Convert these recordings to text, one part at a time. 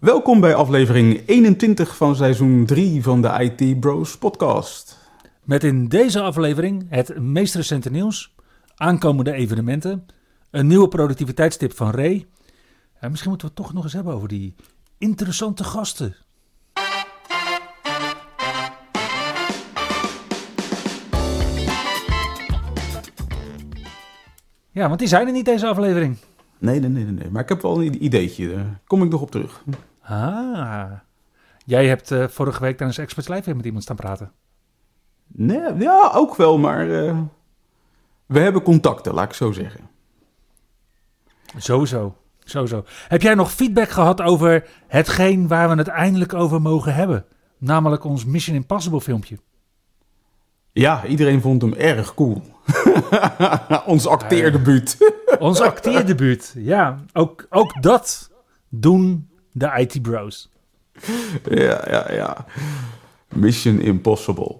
Welkom bij aflevering 21 van seizoen 3 van de IT Bros podcast. Met in deze aflevering het meest recente nieuws, aankomende evenementen, een nieuwe productiviteitstip van Ray. En misschien moeten we het toch nog eens hebben over die interessante gasten. Ja, want die zijn er niet deze aflevering. Nee, nee, nee, nee. Maar ik heb wel een ideetje. Daar kom ik nog op terug. Ah. Jij hebt uh, vorige week tijdens Experts Live weer met iemand staan praten. Nee, ja, ook wel, maar uh, we hebben contacten, laat ik zo zeggen. Sowieso, sowieso. Heb jij nog feedback gehad over hetgeen waar we het eindelijk over mogen hebben? Namelijk ons Mission Impossible filmpje. Ja, iedereen vond hem erg cool. ons acteerdebuut. Ons acteerdebuut, ja. Ook, ook dat doen de IT-bros. Ja, ja, ja. Mission Impossible.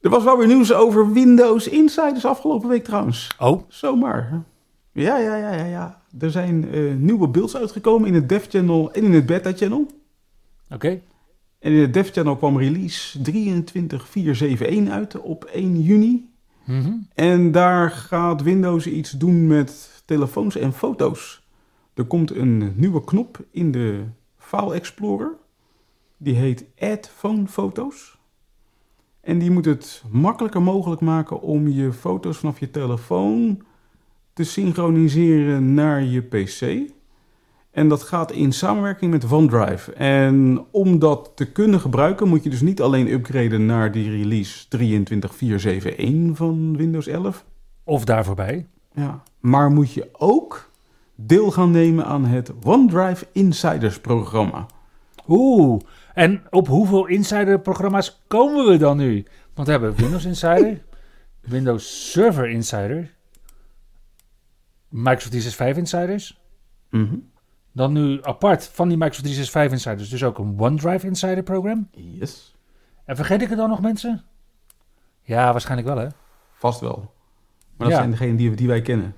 Er was wel weer nieuws over Windows Insiders afgelopen week trouwens. Oh? Zomaar. Ja, ja, ja, ja. ja. Er zijn uh, nieuwe builds uitgekomen in het Dev Channel en in het Beta Channel. Oké. Okay. En in het Dev Channel kwam release 23471 uit op 1 juni. -hmm. En daar gaat Windows iets doen met telefoons en foto's. Er komt een nieuwe knop in de File Explorer. Die heet Add Phone Foto's. En die moet het makkelijker mogelijk maken om je foto's vanaf je telefoon te synchroniseren naar je PC. En dat gaat in samenwerking met OneDrive. En om dat te kunnen gebruiken moet je dus niet alleen upgraden naar die release 23471 van Windows 11. Of daar voorbij. Ja, maar moet je ook deel gaan nemen aan het OneDrive Insiders programma. Oeh, en op hoeveel Insider programma's komen we dan nu? Want we hebben Windows Insider, Windows Server Insider, Microsoft 365 Insiders. Mm -hmm. Dan nu apart van die Microsoft 365 Insiders dus ook een OneDrive Insider program. Yes. En vergeet ik er dan nog mensen? Ja, waarschijnlijk wel hè? Vast wel. Maar dat ja. zijn degenen die, die wij kennen.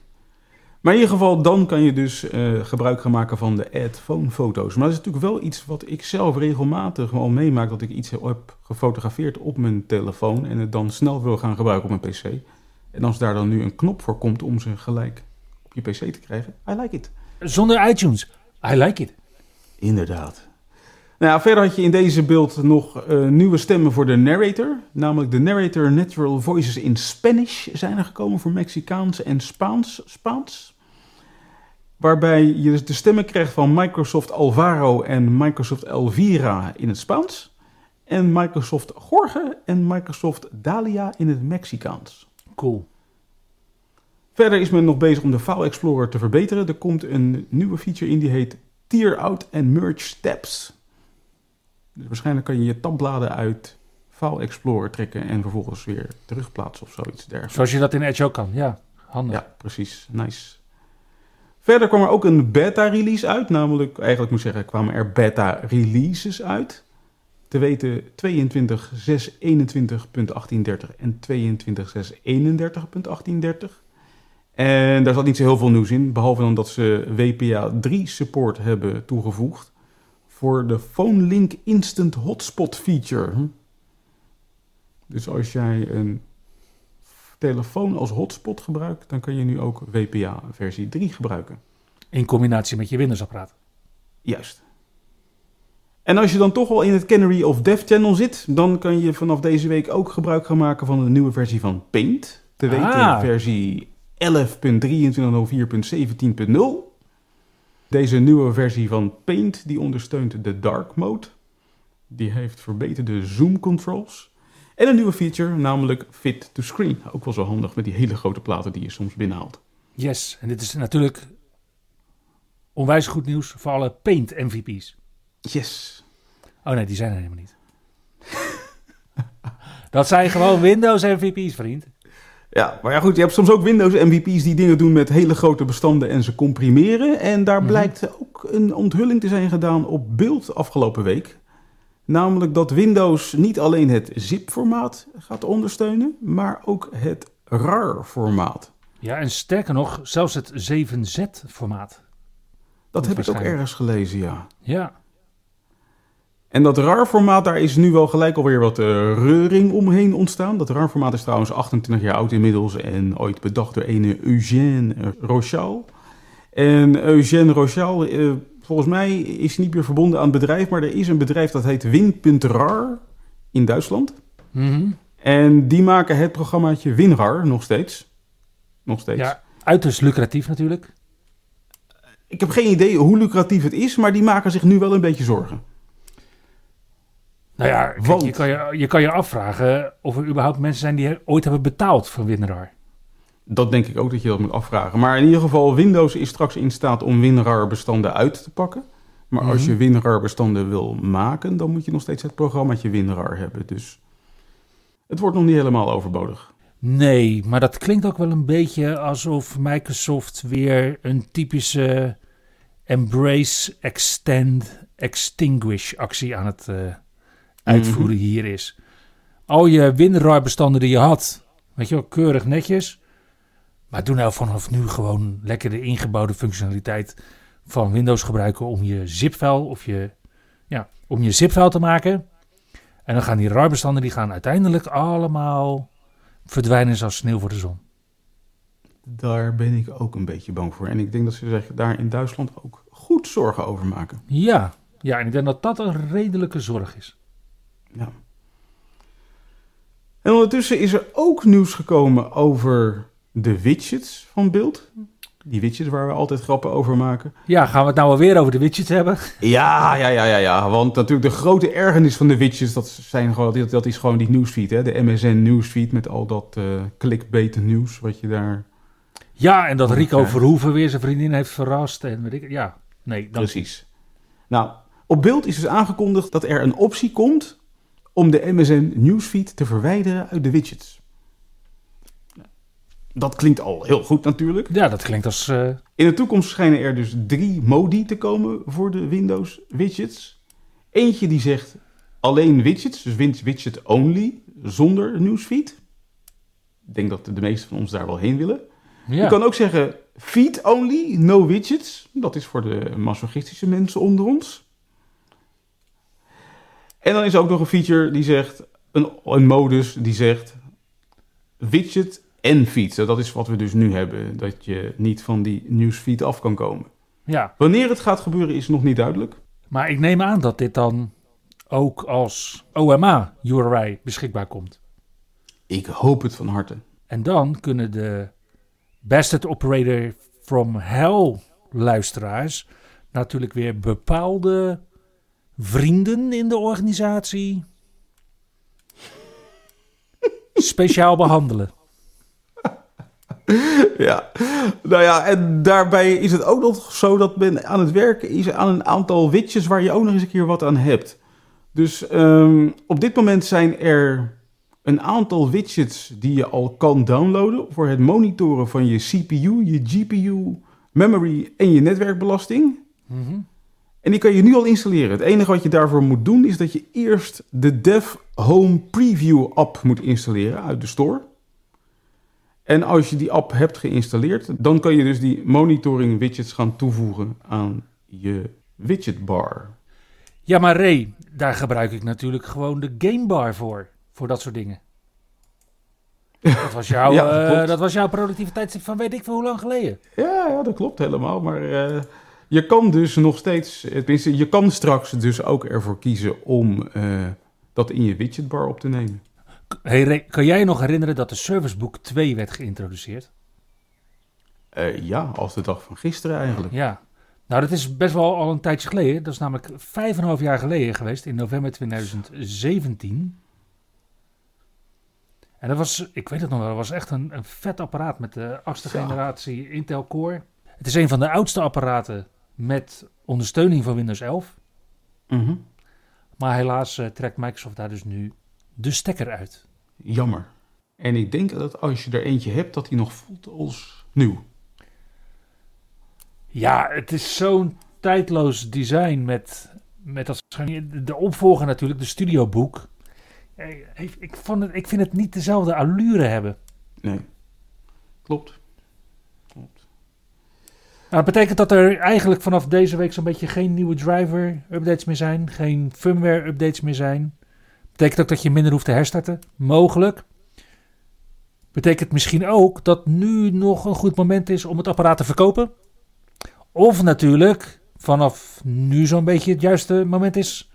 Maar in ieder geval, dan kan je dus uh, gebruik gaan maken van de Add Phone foto's. Maar dat is natuurlijk wel iets wat ik zelf regelmatig al meemaak. Dat ik iets heb gefotografeerd op mijn telefoon en het dan snel wil gaan gebruiken op mijn pc. En als daar dan nu een knop voor komt om ze gelijk op je pc te krijgen, I like it. Zonder iTunes, I like it. Inderdaad. Nou ja, verder had je in deze beeld nog uh, nieuwe stemmen voor de narrator. Namelijk de narrator natural voices in Spanish zijn er gekomen voor Mexicaans en Spaans. Spaans waarbij je dus de stemmen krijgt van Microsoft Alvaro en Microsoft Elvira in het Spaans. En Microsoft Jorge en Microsoft Dalia in het Mexicaans. Cool. Verder is men nog bezig om de File Explorer te verbeteren. Er komt een nieuwe feature in die heet Tier Out and Merge Tabs. Dus waarschijnlijk kan je je tabbladen uit File Explorer trekken en vervolgens weer terugplaatsen of zoiets dergelijks. Zoals je dat in Edge ook kan, ja. Handig. Ja, precies. Nice. Verder kwam er ook een beta-release uit. Namelijk, eigenlijk moet ik zeggen, kwamen er beta-releases uit. Te weten 22.621.1830 en 22.631.1830. En daar zat niet zo heel veel nieuws in. Behalve dan dat ze WPA 3 support hebben toegevoegd. Voor de PhoneLink Instant Hotspot feature. Dus als jij een telefoon als hotspot gebruikt, dan kan je nu ook WPA versie 3 gebruiken. In combinatie met je Windows-apparaat. Juist. En als je dan toch al in het Canary of Dev Channel zit, dan kan je vanaf deze week ook gebruik gaan maken van de nieuwe versie van Paint. Te weten ah. versie 11.2304.17.0. Deze nieuwe versie van Paint die ondersteunt de dark mode. Die heeft verbeterde zoom controls. En een nieuwe feature, namelijk Fit to Screen. Ook wel zo handig met die hele grote platen die je soms binnenhaalt. Yes, en dit is natuurlijk onwijs goed nieuws voor alle Paint MVP's. Yes. Oh nee, die zijn er helemaal niet. dat zijn gewoon Windows MVP's, vriend. Ja, maar ja goed, je hebt soms ook Windows MVP's die dingen doen met hele grote bestanden en ze comprimeren. En daar Mhm. blijkt ook een onthulling te zijn gedaan op beeld afgelopen week. Namelijk dat Windows niet alleen het zip-formaat gaat ondersteunen, maar ook het RAR-formaat. Ja, en sterker nog, zelfs het 7Z-formaat. Dat heb ik ook ergens gelezen, ja. Ja. En dat RAR-formaat, daar is nu wel gelijk alweer wat eh, reuring omheen ontstaan. Dat RAR-formaat is trouwens 28 jaar oud inmiddels en ooit bedacht door ene Eugène Rochal. En Eugène Rochal, eh, volgens mij is niet meer verbonden aan het bedrijf, maar er is een bedrijf dat heet Win.rar in Duitsland. Mhm. En die maken het programmaatje WinRAR nog steeds. Nog steeds. ja, uiterst lucratief natuurlijk. Ik heb geen idee hoe lucratief het is, maar die maken zich nu wel een beetje zorgen. Nou ja, kijk, je, kan je, je kan je afvragen of er überhaupt mensen zijn die ooit hebben betaald voor WinRAR. Dat denk ik ook dat je dat moet afvragen. Maar in ieder geval, Windows is straks in staat om WinRAR-bestanden uit te pakken. Maar als Mhm. je WinRAR-bestanden wil maken, dan moet je nog steeds het programmaatje WinRAR hebben. Dus het wordt nog niet helemaal overbodig. Nee, maar dat klinkt ook wel een beetje alsof Microsoft weer een typische embrace, extend, extinguish actie aan het uitvoeren hier is. Al je WinRAR-bestanden die je had, weet je wel, keurig netjes. Maar doe nou vanaf nu gewoon lekker de ingebouwde functionaliteit van Windows gebruiken om je zip-file of je, ja, om je zip-file te maken. En dan gaan die RAR-bestanden die gaan uiteindelijk allemaal verdwijnen als sneeuw voor de zon. Daar ben ik ook een beetje bang voor. En ik denk dat ze zich daar in Duitsland ook goed zorgen over maken. Ja, ja, en ik denk dat dat een redelijke zorg is. Ja. En ondertussen is er ook nieuws gekomen over de widgets van beeld. Die widgets waar we altijd grappen over maken. Ja, gaan we het nou alweer over de widgets hebben? Ja, ja, ja, ja, ja. Want natuurlijk de grote ergernis van de widgets, dat, zijn gewoon, dat, dat is gewoon die newsfeed, hè? de MSN newsfeed met al dat eh clickbait nieuws wat je daar... Ja, en dat Rico. Verhoeven weer zijn vriendin heeft verrast. En weet ik, ja, nee, dan, Precies. Nou, op beeld is dus aangekondigd dat er een optie komt om de MSN newsfeed te verwijderen uit de widgets. Dat klinkt al heel goed natuurlijk. ja, dat klinkt als... eh, In de toekomst schijnen er dus drie modi te komen voor de Windows widgets. Eentje die zegt alleen widgets, dus widget only, zonder newsfeed. Ik denk dat de meesten van ons daar wel heen willen. ja. Je kan ook zeggen feed only, no widgets. Dat is voor de masochistische mensen onder ons. En dan is er ook nog een feature die zegt, een, een modus die zegt widget en feed. Dat is wat we dus nu hebben, dat je niet van die newsfeed af kan komen. ja, Wanneer het gaat gebeuren is nog niet duidelijk. maar ik neem aan dat dit dan ook als OMA URI beschikbaar komt. Ik hoop het van harte. En dan kunnen de Bastard Operator from Hell luisteraars natuurlijk weer bepaalde vrienden in de organisatie speciaal behandelen. Ja, nou ja, en daarbij is het ook nog zo dat men aan het werken is aan een aantal widgets waar je ook nog eens een keer wat aan hebt. Dus ehm, op dit moment zijn er een aantal widgets die je al kan downloaden voor het monitoren van je CPU, je GPU, memory en je netwerkbelasting. Mhm. En die kan je nu al installeren. Het enige wat je daarvoor moet doen is dat je eerst de Dev Home Preview app moet installeren uit de store. En als je die app hebt geïnstalleerd, dan kan je dus die monitoring widgets gaan toevoegen aan je widgetbar. Ja, maar Ray, daar gebruik ik natuurlijk gewoon de gamebar voor. Voor dat soort dingen. Dat was, jouw, Ja, eh, dat was jouw productiviteitstip van weet ik veel hoe lang geleden. Ja, ja dat klopt helemaal. Maar eh, je kan dus nog steeds, tenminste, je kan straks dus ook ervoor kiezen om eh, dat in je widgetbar op te nemen. Hey kan jij je nog herinneren dat de Servicebook 2 werd geïntroduceerd? Eh, ja, als de dag van gisteren eigenlijk. Ja. Nou, dat is best wel al een tijdje geleden. Dat is namelijk vijf en een half jaar geleden geweest, in november 2017. En dat was, ik weet het nog wel, dat was echt een, een vet apparaat met de achtste generatie Intel Core. Het is een van de oudste apparaten met ondersteuning van Windows 11. Mhm. Maar helaas eh, trekt Microsoft daar dus nu de stekker uit. Jammer. En ik denk dat als je er eentje hebt, dat die nog voelt als nieuw. Ja, het is zo'n tijdloos design met, met als de opvolger natuurlijk, de studioboek. Eh, Ik, ik, vond het, ik vind het niet dezelfde allure hebben. Nee. Klopt. Nou, dat betekent dat er eigenlijk vanaf deze week zo'n beetje geen nieuwe driver-updates meer zijn. Geen firmware-updates meer zijn. Betekent ook dat je minder hoeft te herstarten. Mogelijk. Betekent misschien ook dat nu nog een goed moment is om het apparaat te verkopen. Of natuurlijk vanaf nu zo'n beetje het juiste moment is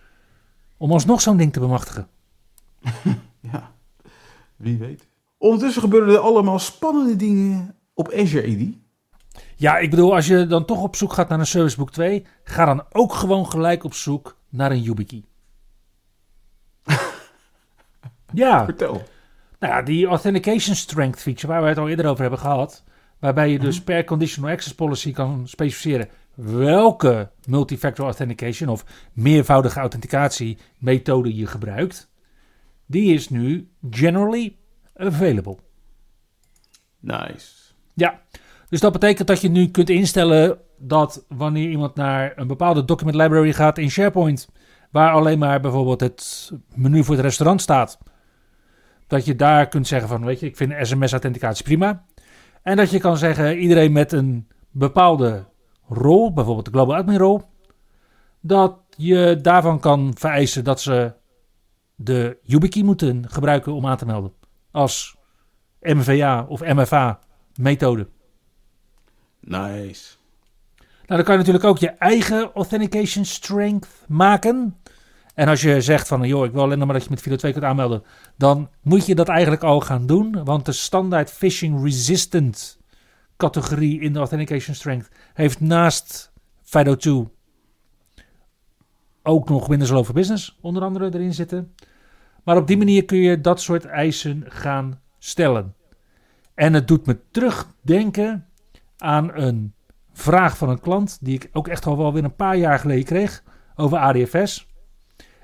om alsnog zo'n ding te bemachtigen. Ja, wie weet. Ondertussen gebeuren er allemaal spannende dingen op Azure AD. Ja, ik bedoel, als je dan toch op zoek gaat naar een Servicebook 2, ga dan ook gewoon gelijk op zoek naar een YubiKey. ja, Vertel. nou ja, die Authentication Strength feature waar we het al eerder over hebben gehad, waarbij je dus per Conditional Access Policy kan specificeren welke multifactor authentication of meervoudige authenticatie methode je gebruikt, die is nu generally available. Nice. Ja, dus dat betekent dat je nu kunt instellen dat wanneer iemand naar een bepaalde document library gaat in SharePoint, waar alleen maar bijvoorbeeld het menu voor het restaurant staat, dat je daar kunt zeggen van, weet je, ik vind sms-authenticatie prima. En dat je kan zeggen, iedereen met een bepaalde rol, bijvoorbeeld de Global Admin rol, dat je daarvan kan vereisen dat ze de YubiKey moeten gebruiken om aan te melden. Als MVA of MFA methode. Nice. Nou, dan kan je natuurlijk ook je eigen authentication strength maken. En als je zegt van, joh, ik wil alleen maar dat je met Fido 2 kunt aanmelden, dan moet je dat eigenlijk al gaan doen. Want de standaard phishing resistant categorie in de authentication strength heeft naast FIDO 2 ook nog Windows Hello for Business onder andere erin zitten. Maar op die manier kun je dat soort eisen gaan stellen. En het doet me terugdenken aan een vraag van een klant die ik ook echt al wel weer een paar jaar geleden kreeg over ADFS.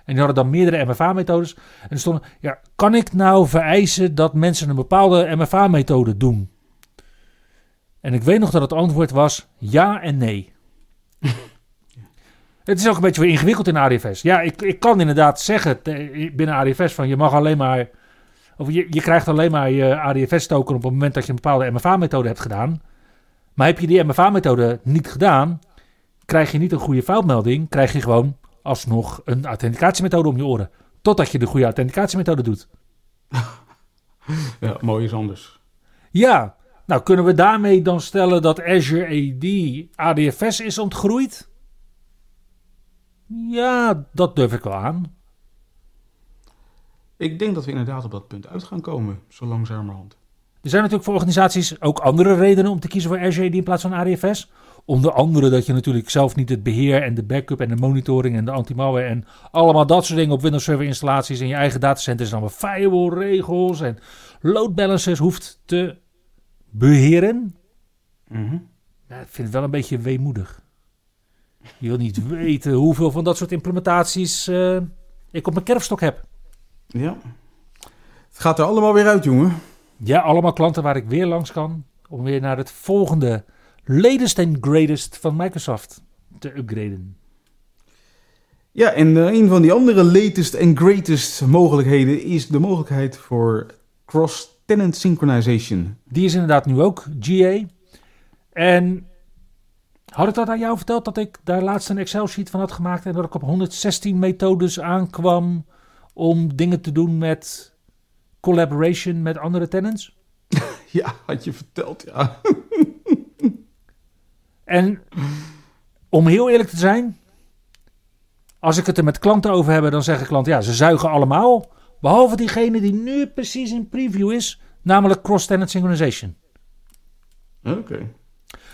En die hadden dan meerdere MFA-methodes. En er stonden, ja, kan ik nou vereisen dat mensen een bepaalde MFA-methode doen? En ik weet nog dat het antwoord was ja en nee. het is ook een beetje weer ingewikkeld in ADFS. Ja, ik, ik kan inderdaad zeggen binnen ADFS van je mag alleen maar... Of je, je krijgt alleen maar je ADFS-token op het moment dat je een bepaalde MFA-methode hebt gedaan. Maar heb je die MFA-methode niet gedaan, krijg je niet een goede foutmelding. Krijg je gewoon alsnog een authenticatiemethode om je oren. Totdat je de goede authenticatiemethode doet. Ja, mooi is anders. Ja, nou kunnen we daarmee dan stellen dat Azure AD ADFS is ontgroeid? Ja, dat durf ik wel aan. Ik denk dat we inderdaad op dat punt uit gaan komen, zo langzamerhand. Er zijn natuurlijk voor organisaties ook andere redenen om te kiezen voor Azure in plaats van ADFS. Onder andere dat je natuurlijk zelf niet het beheer en de backup en de monitoring en de anti-malware en allemaal dat soort dingen op Windows Server installaties in je eigen datacenters en allemaal firewall regels en load balancers hoeft te beheren. Mhm. Ja, ik vind het wel een beetje weemoedig. Je wil niet weten hoeveel van dat soort implementaties eh, ik op mijn kerfstok heb. Ja. Het gaat er allemaal weer uit, jongen. Ja, allemaal klanten waar ik weer langs kan om weer naar het volgende latest and greatest van Microsoft te upgraden. Ja, en eh, een van die andere latest en greatest mogelijkheden is de mogelijkheid voor cross-tenant synchronization. Die is inderdaad nu ook GA. En had ik dat aan jou verteld dat ik daar laatst een Excel-sheet van had gemaakt en dat ik op 116 methodes aankwam om dingen te doen met collaboration met andere tenants? Ja, had je verteld, ja. En om heel eerlijk te zijn, als ik het er met klanten over heb, dan zeggen klanten, ja, ze zuigen allemaal. Behalve diegene die nu precies in preview is, namelijk cross-tenant synchronization. Oké.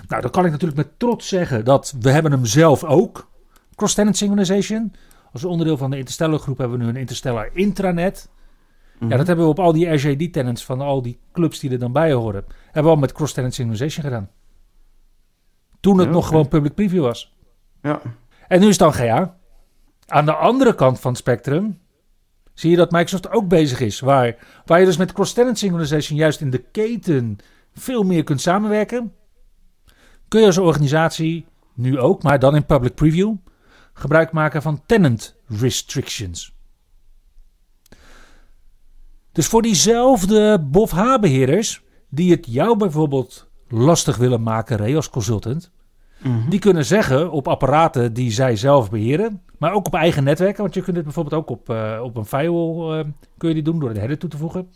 Nou, dan kan ik natuurlijk met trots zeggen dat we hebben hem zelf ook, cross-tenant synchronization. Als onderdeel van de Interstellar groep hebben we nu een Interstellar intranet. Ja, dat hebben we op al die RJD tenants van al die clubs die er dan bij horen. Hebben we al met cross-tenant synchronization gedaan. Toen het Ja, nog gewoon public preview was. Ja. En nu is het dan GA. Aan de andere kant van het spectrum zie je dat Microsoft ook bezig is. Waar, waar je dus met cross-tenant synchronization juist in de keten veel meer kunt samenwerken. Kun je als organisatie nu ook, maar dan in public preview, gebruik maken van tenant restrictions. Dus voor diezelfde BOF-H-beheerders die het jou bijvoorbeeld lastig willen maken, Ray, als consultant, Mhm. die kunnen zeggen op apparaten die zij zelf beheren, maar ook op eigen netwerken, want je kunt dit bijvoorbeeld ook op, eh, op een firewall eh, kun je die doen door een header toe te voegen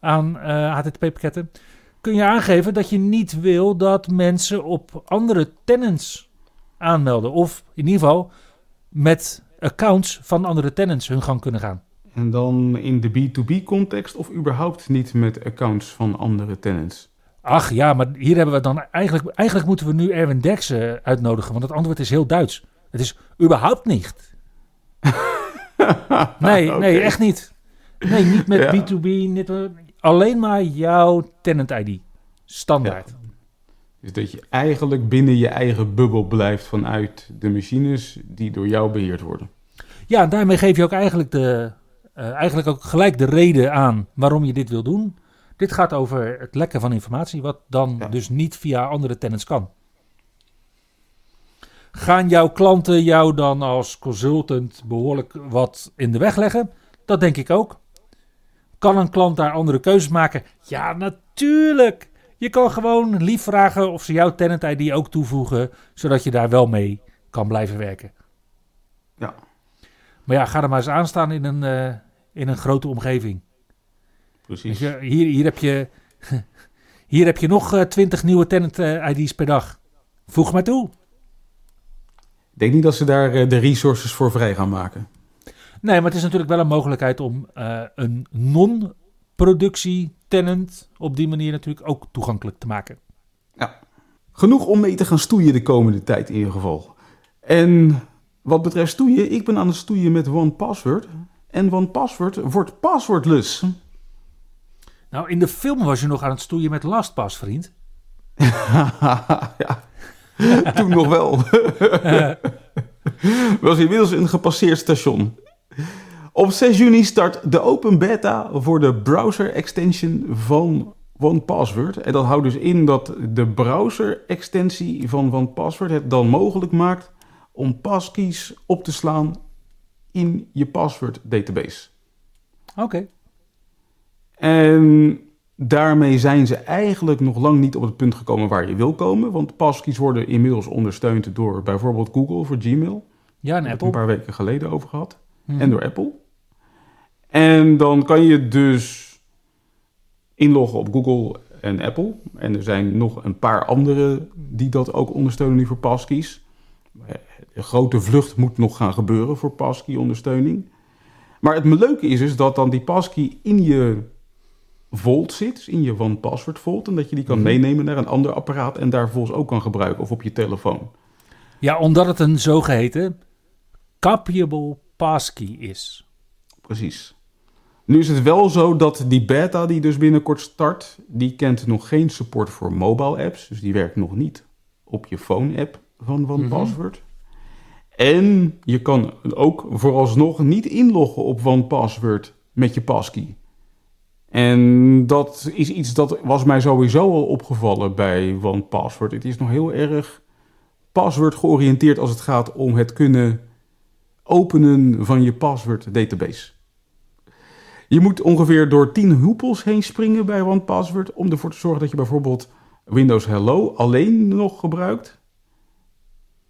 aan eh, HTTP-pakketten. Kun je aangeven dat je niet wil dat mensen op andere tenants aanmelden, of in ieder geval met accounts van andere tenants hun gang kunnen gaan. En dan in de B2B-context of überhaupt niet met accounts van andere tenants? Ach ja, maar hier hebben we dan eigenlijk... Eigenlijk moeten we nu Erwin Derksen uitnodigen, want het antwoord is heel Duits. Het is überhaupt niet. Nee, nee, echt niet. Nee, niet met Ja. B2B. Niet, eh, alleen maar jouw tenant ID. Standaard. Dus dat je eigenlijk binnen je eigen bubbel blijft vanuit de machines die door jou beheerd worden. Ja, en daarmee geef je ook eigenlijk, de, eh, eigenlijk ook gelijk de reden aan waarom je dit wil doen. Dit gaat over het lekken van informatie, wat dan Ja. dus niet via andere tenants kan. Gaan jouw klanten jou dan als consultant behoorlijk wat in de weg leggen? Dat denk ik ook. Kan een klant daar andere keuzes maken? Ja, natuurlijk. Je kan gewoon lief vragen of ze jouw tenant ID ook toevoegen, zodat je daar wel mee kan blijven werken. Ja. Maar ja, ga er maar eens aan staan in een, eh, in een grote omgeving. Precies. Hier, hier, heb je, hier heb je nog eh, twintig nieuwe tenant eh, ID's per dag. Voeg maar toe. Ik denk niet dat ze daar eh, de resources voor vrij gaan maken. Nee, maar het is natuurlijk wel een mogelijkheid om een non-productie tenant op die manier natuurlijk ook toegankelijk te maken. Genoeg om mee te gaan stoeien de komende tijd in ieder geval. En wat betreft stoeien, ik ben aan het stoeien met OnePassword. En OnePassword wordt passwordless. Nou, in de film was je nog aan het stoeien met LastPass, vriend. ja, toen nog wel. was inmiddels een gepasseerd station. Op 6 juni start de open beta voor de browser extension van OnePassword. En dat houdt dus in dat de browser extensie van OnePassword het dan mogelijk maakt om passkeys op te slaan in je password database. Oké. En daarmee zijn ze eigenlijk nog lang niet op het punt gekomen waar je wil komen. Want passkeys worden inmiddels ondersteund door bijvoorbeeld Google voor Gmail. Ja, en Apple. een paar weken geleden over gehad. Mhm. En door Apple. En dan kan je dus inloggen op Google en Apple. En er zijn nog een paar andere die dat ook ondersteunen nu voor passkeys. Een grote vlucht moet nog gaan gebeuren voor passkey ondersteuning. Maar het leuke is dus dat dan die passkey in je vault zit, dus in je OnePassword vault. En dat je die kan Mhm. meenemen naar een ander apparaat en daar vervolgens ook kan gebruiken of op je telefoon. Ja, omdat het een zogeheten copyable passkey is. Precies. Nu is het wel zo dat die beta die dus binnenkort start, die kent nog geen support voor mobile apps. Dus die werkt nog niet op je phone app van OnePassword. En je kan ook vooralsnog niet inloggen op OnePassword met je passkey. En dat is iets dat was mij sowieso al opgevallen bij OnePassword. Het is nog heel erg password georiënteerd als het gaat om het kunnen openen van je password database. Je moet ongeveer door 10 hoepels heen springen bij OnePassword om ervoor te zorgen dat je bijvoorbeeld Windows Hello alleen nog gebruikt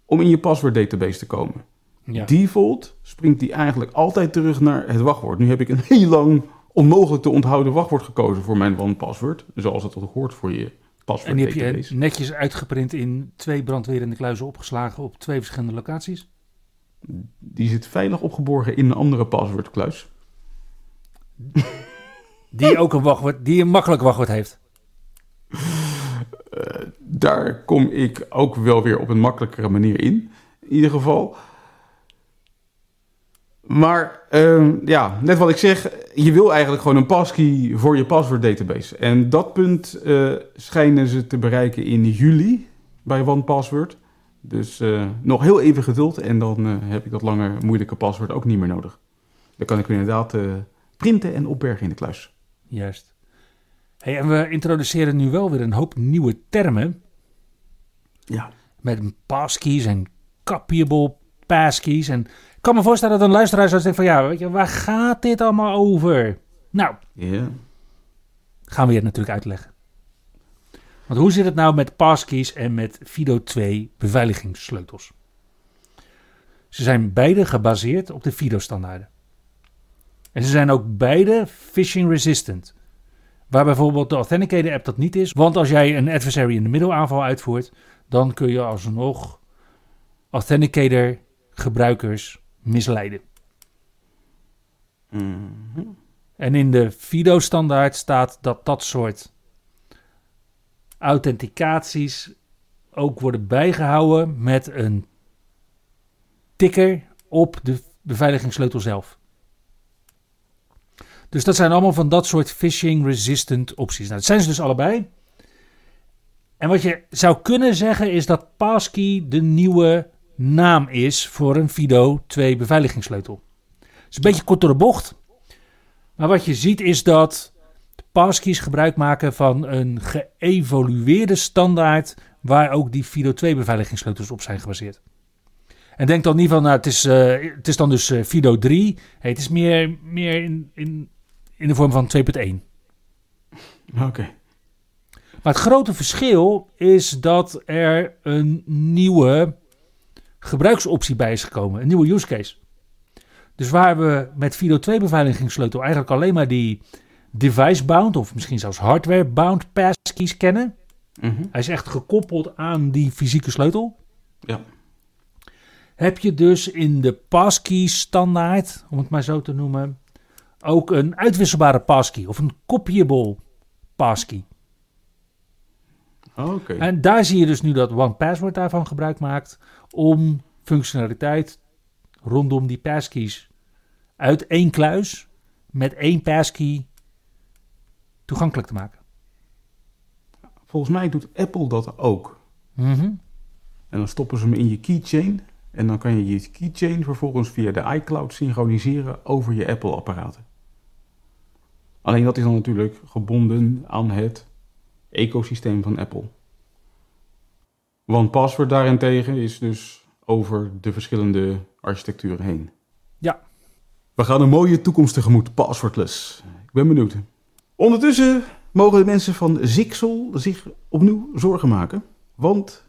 om in je password database te komen. Ja. Default springt die eigenlijk altijd terug naar het wachtwoord. Nu heb ik een heel lang onmogelijk te onthouden wachtwoord gekozen voor mijn OnePassword, zoals het ook hoort voor je En password die heb je netjes uitgeprint in twee brandwerende kluizen opgeslagen op twee verschillende locaties. Die zit veilig opgeborgen in een andere passwordkluis. Die ook een wachtwoord, die een makkelijk wachtwoord heeft. daar kom ik ook wel weer op een makkelijkere manier in. In ieder geval. Maar ehm, ja, net wat ik zeg, je wil eigenlijk gewoon een passkey voor je password database. En dat punt eh, schijnen ze te bereiken in juli bij OnePassword. Dus eh, nog heel even geduld en dan eh, heb ik dat lange moeilijke paswoord ook niet meer nodig. Dan kan ik inderdaad printen en opbergen in de kluis. Juist. Hey, en we introduceren nu wel weer een hoop nieuwe termen. Ja. Met passkeys en copyable passkeys. En ik kan me voorstellen dat een luisteraar zou zeggen van... Ja, weet je, waar gaat dit allemaal over? Nou, Ja. gaan we je natuurlijk uitleggen. Want hoe zit het nou met passkeys en met FIDO 2 beveiligingssleutels? Ze zijn beide gebaseerd op de FIDO-standaarden. En ze zijn ook beide phishing resistant. Waar bijvoorbeeld de Authenticator app dat niet is. Want als jij een adversary in de middel aanval uitvoert, dan kun je alsnog Authenticator gebruikers misleiden. Mhm. En in de FIDO-standaard staat dat dat soort authenticaties ook worden bijgehouden met een ticker op de beveiligingssleutel zelf. Dus dat zijn allemaal van dat soort phishing-resistant opties. Nou, dat zijn ze dus allebei. En wat je zou kunnen zeggen is dat passkey de nieuwe naam is voor een FIDO 2 beveiligingssleutel. Het is een beetje kort door de bocht. Maar wat je ziet is dat passkeys gebruik maken van een geëvolueerde standaard waar ook die FIDO 2 beveiligingssleutels op zijn gebaseerd. En denk dan niet van, nou, het is, eh, het is dan dus eh, FIDO 3. Hey, het is meer, meer in, in, in de vorm van 2.1. Oké. Maar het grote verschil is dat er een nieuwe gebruiksoptie bij is gekomen. Een nieuwe use case. Dus waar we met FIDO 2 beveiligingssleutel eigenlijk alleen maar die device-bound of misschien zelfs hardware-bound passkeys kennen. Mhm. Hij is echt gekoppeld aan die fysieke sleutel. Ja. Heb je dus in de passkey standaard, om het maar zo te noemen, ook een uitwisselbare passkey of een copyable passkey. Oké. En daar zie je dus nu dat OnePassword daarvan gebruik maakt om functionaliteit rondom die passkeys uit één kluis met één passkey toegankelijk te maken. Volgens mij doet Apple dat ook. Mhm. En dan stoppen ze hem in je keychain. En dan kan je je keychain vervolgens via de iCloud synchroniseren over je Apple-apparaten. Alleen dat is dan natuurlijk gebonden aan het ecosysteem van Apple. Want Password daarentegen is dus over de verschillende architecturen heen. Ja. We gaan een mooie toekomst tegemoet, passwordless. Ik ben benieuwd. Ondertussen mogen de mensen van Zixel zich opnieuw zorgen maken. Want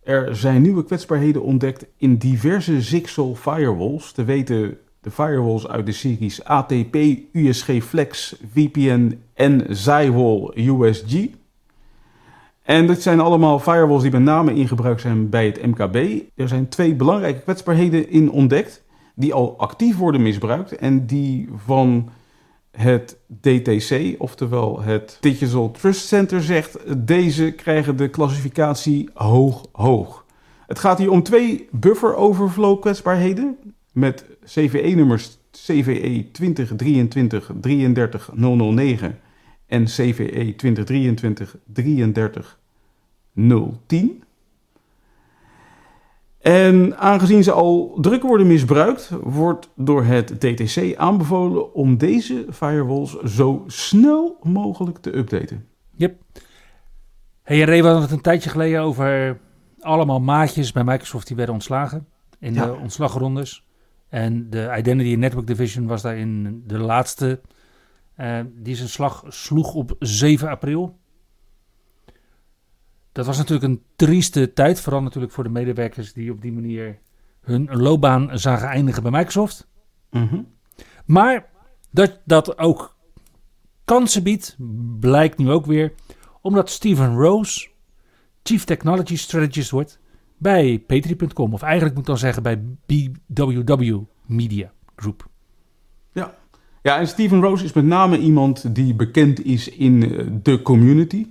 er zijn nieuwe kwetsbaarheden ontdekt in diverse Zixel firewalls. Te weten de firewalls uit de series ATP, USG Flex, VPN en Zywall USG. En dit zijn allemaal firewalls die met name in gebruik zijn bij het MKB. Er zijn twee belangrijke kwetsbaarheden in ontdekt die al actief worden misbruikt en die van het DTC, oftewel het Digital Trust Center, zegt deze krijgen de klassificatie hoog hoog. Het gaat hier om twee buffer overflow kwetsbaarheden met CVE-nummers CVE 2023 33 009 en CVE 2023 33 010. En aangezien ze al druk worden misbruikt, wordt door het DTC aanbevolen om deze firewalls zo snel mogelijk te updaten. Yep. Hey, Ray, we hadden het een tijdje geleden over allemaal maatjes bij Microsoft die werden ontslagen in Ja. de ontslagrondes. En de Identity and Network Division was daarin de laatste eh, die zijn slag sloeg op 7 april. Dat was natuurlijk een trieste tijd, vooral natuurlijk voor de medewerkers die op die manier hun loopbaan zagen eindigen bij Microsoft. Maar dat dat ook kansen biedt, blijkt nu ook weer, omdat Steven Rose Chief Technology Strategist wordt bij Petri.com. Of eigenlijk moet ik dan zeggen bij BWW Media Group. Ja, en Steven Rose is met name iemand die bekend is in eh, de community.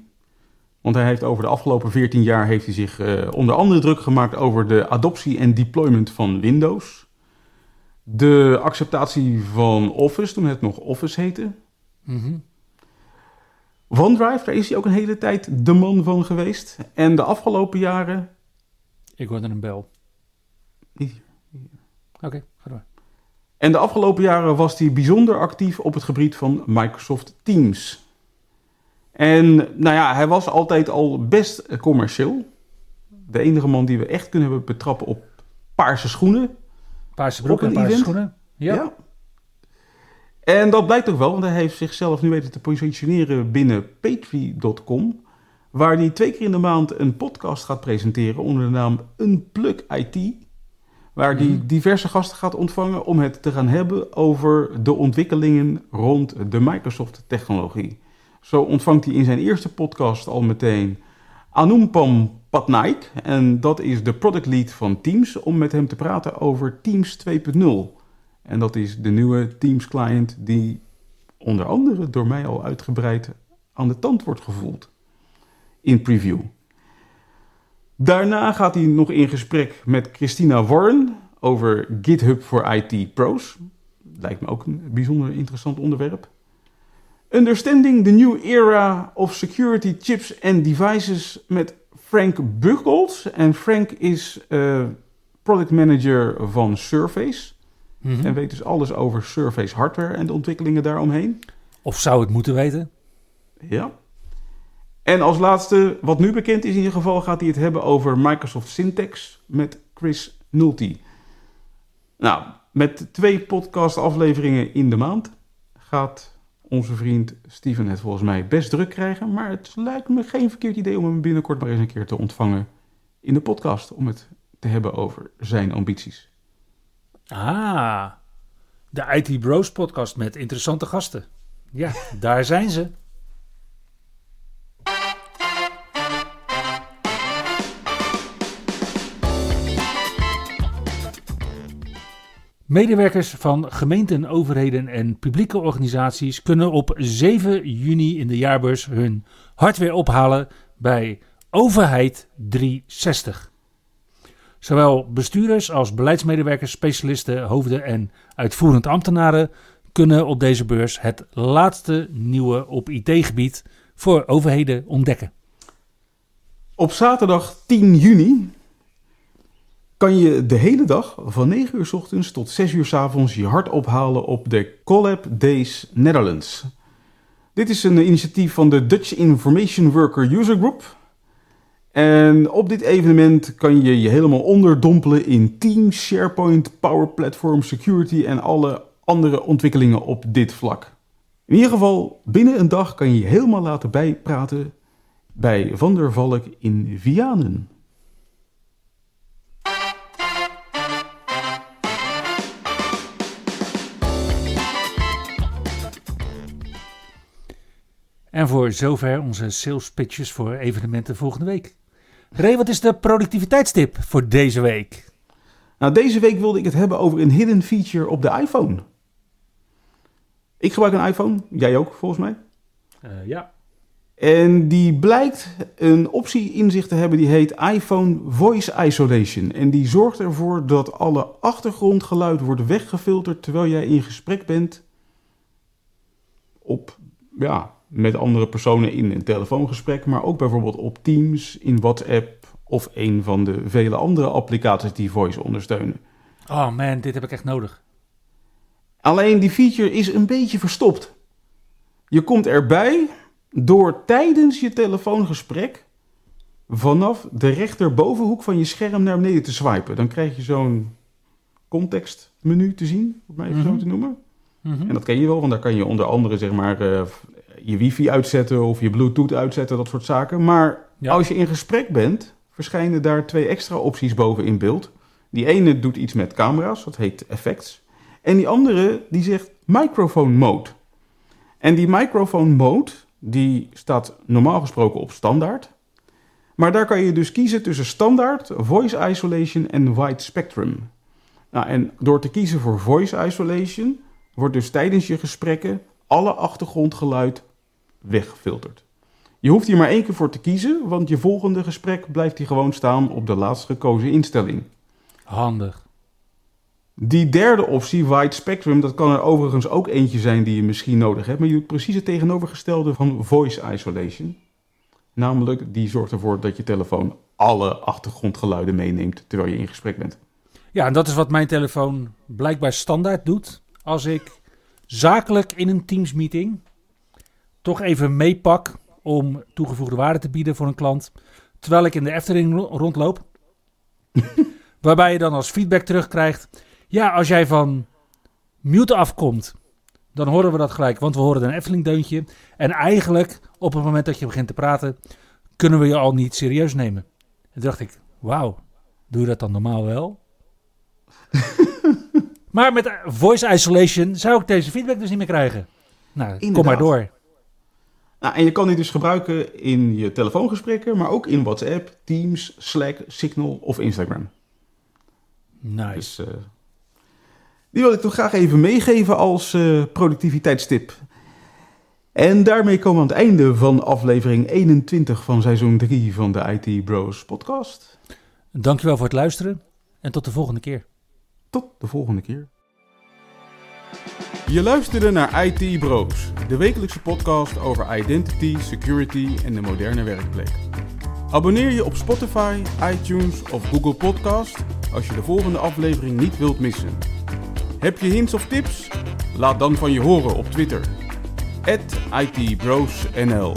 Want hij heeft over de afgelopen 14 jaar heeft hij zich eh, onder andere druk gemaakt over de adoptie en deployment van Windows. De acceptatie van Office, toen het nog Office heette. Mhm. OneDrive, daar is hij ook een hele tijd de man van geweest. En de afgelopen jaren Ik hoorde een bel. Oké, ga door. En de afgelopen jaren was hij bijzonder actief op het gebied van Microsoft Teams. En nou ja, hij was altijd al best commercieel. De enige man die we echt kunnen hebben betrappen op paarse schoenen. Paarse broek Op een en paarse event? schoenen. Ja. En dat blijkt ook wel, want hij heeft zichzelf nu weten te positioneren binnen Patreon.com. Waar hij twee keer in de maand een podcast gaat presenteren onder de naam Unplug IT. Waar hij Mhm. diverse gasten gaat ontvangen om het te gaan hebben over de ontwikkelingen rond de Microsoft-technologie. Zo ontvangt hij in zijn eerste podcast al meteen Anumpam Patnaik. En dat is de product lead van Teams, om met hem te praten over Teams 2.0. En dat is de nieuwe Teams client die onder andere door mij al uitgebreid aan de tand wordt gevoeld in preview. Daarna gaat hij nog in gesprek met Christina Warren over GitHub voor IT Pros. Lijkt me ook een bijzonder interessant onderwerp. Understanding the New Era of Security Chips and Devices met Frank Buchholz. En Frank is eh, product manager van Surface. Mhm. En weet dus alles over Surface hardware en de ontwikkelingen daaromheen. Of zou het moeten weten? Ja. En als laatste, wat nu bekend is in ieder geval, gaat hij het hebben over Microsoft Syntax met Chris Nulty. Nou, met twee podcast-afleveringen in de maand gaat onze vriend Steven het volgens mij best druk krijgen. Maar het lijkt me geen verkeerd idee om hem binnenkort maar eens een keer te ontvangen in de podcast. Om het te hebben over zijn ambities. Ah, de IT Bros podcast met interessante gasten. Ja, daar zijn ze. Medewerkers van gemeenten, overheden en publieke organisaties kunnen op 7 juni in de jaarbeurs hun hardware ophalen bij Overheid 360. Zowel bestuurders als beleidsmedewerkers, specialisten, hoofden en uitvoerend ambtenaren kunnen op deze beurs het laatste nieuwe op IT-gebied voor overheden ontdekken. Op zaterdag 10 juni kan je de hele dag van 9 uur 's ochtends tot 6 uur 's avonds je hart ophalen op de Collab Days Netherlands. Dit is een initiatief van de Dutch Information Worker User Group. En op dit evenement kan je je helemaal onderdompelen in Teams, SharePoint, Power Platform, Security en alle andere ontwikkelingen op dit vlak. In ieder geval, binnen een dag kan je je helemaal laten bijpraten bij Van der Valk in Vianen. En voor zover onze sales pitches voor evenementen volgende week. Ray, wat is de productiviteitstip voor deze week? Nou, deze week wilde ik het hebben over een hidden feature op de iPhone. Ik gebruik een iPhone, jij ook volgens mij. Eh, ja. En die blijkt een optie in zich te hebben die heet iPhone Voice Isolation. En die zorgt ervoor dat alle achtergrondgeluid wordt weggefilterd terwijl jij in gesprek bent op, ja, met andere personen in een telefoongesprek, maar ook bijvoorbeeld op Teams, in WhatsApp of een van de vele andere applicaties die voice ondersteunen. Oh man, dit heb ik echt nodig. Alleen die feature is een beetje verstopt. Je komt erbij door tijdens je telefoongesprek vanaf de rechterbovenhoek van je scherm naar beneden te swipen. Dan krijg je zo'n contextmenu te zien, om het maar even Mhm. zo te noemen. Mhm. En dat ken je wel, want daar kan je onder andere zeg maar, eh, je wifi uitzetten of je bluetooth uitzetten, dat soort zaken. Maar Ja. als je in gesprek bent, verschijnen daar twee extra opties boven in beeld. Die ene doet iets met camera's, dat heet effects. En die andere die zegt microphone mode. En die microphone mode, die staat normaal gesproken op standaard. Maar daar kan je dus kiezen tussen standaard, voice isolation en wide spectrum. Nou, en door te kiezen voor voice isolation wordt dus tijdens je gesprekken alle achtergrondgeluid weggefilterd. Je hoeft hier maar één keer voor te kiezen, want je volgende gesprek blijft hier gewoon staan op de laatst gekozen instelling. Handig. Die derde optie, wide spectrum, dat kan er overigens ook eentje zijn die je misschien nodig hebt, maar je doet precies het tegenovergestelde van voice isolation. Namelijk, die zorgt ervoor dat je telefoon alle achtergrondgeluiden meeneemt terwijl je in gesprek bent. Ja, en dat is wat mijn telefoon blijkbaar standaard doet. Als ik zakelijk in een Teams meeting toch even meepak om toegevoegde waarde te bieden voor een klant, terwijl ik in de Efteling ro- rondloop. waarbij je dan als feedback terugkrijgt, ja, als jij van mute afkomt, dan horen we dat gelijk, want we horen een Efteling deuntje. En eigenlijk, op het moment dat je begint te praten, kunnen we je al niet serieus nemen. En toen dacht ik, wauw, doe je dat dan normaal wel? maar met eh, voice isolation zou ik deze feedback dus niet meer krijgen. Nou, kom maar door. Nou, en je kan die dus gebruiken in je telefoongesprekken, maar ook in WhatsApp, Teams, Slack, Signal of Instagram. Nice. Dus eh, die wil ik toch graag even meegeven als eh, productiviteitstip. En daarmee komen we aan het einde van aflevering 21 van seizoen 3 van de IT Bros podcast. Dankjewel voor het luisteren en tot de volgende keer. Tot de volgende keer. Je luisterde naar IT Bros, de wekelijkse podcast over identity, security en de moderne werkplek. Abonneer je op Spotify, iTunes of Google Podcast als je de volgende aflevering niet wilt missen. Heb je hints of tips? Laat dan van je horen op Twitter. @itbrosnl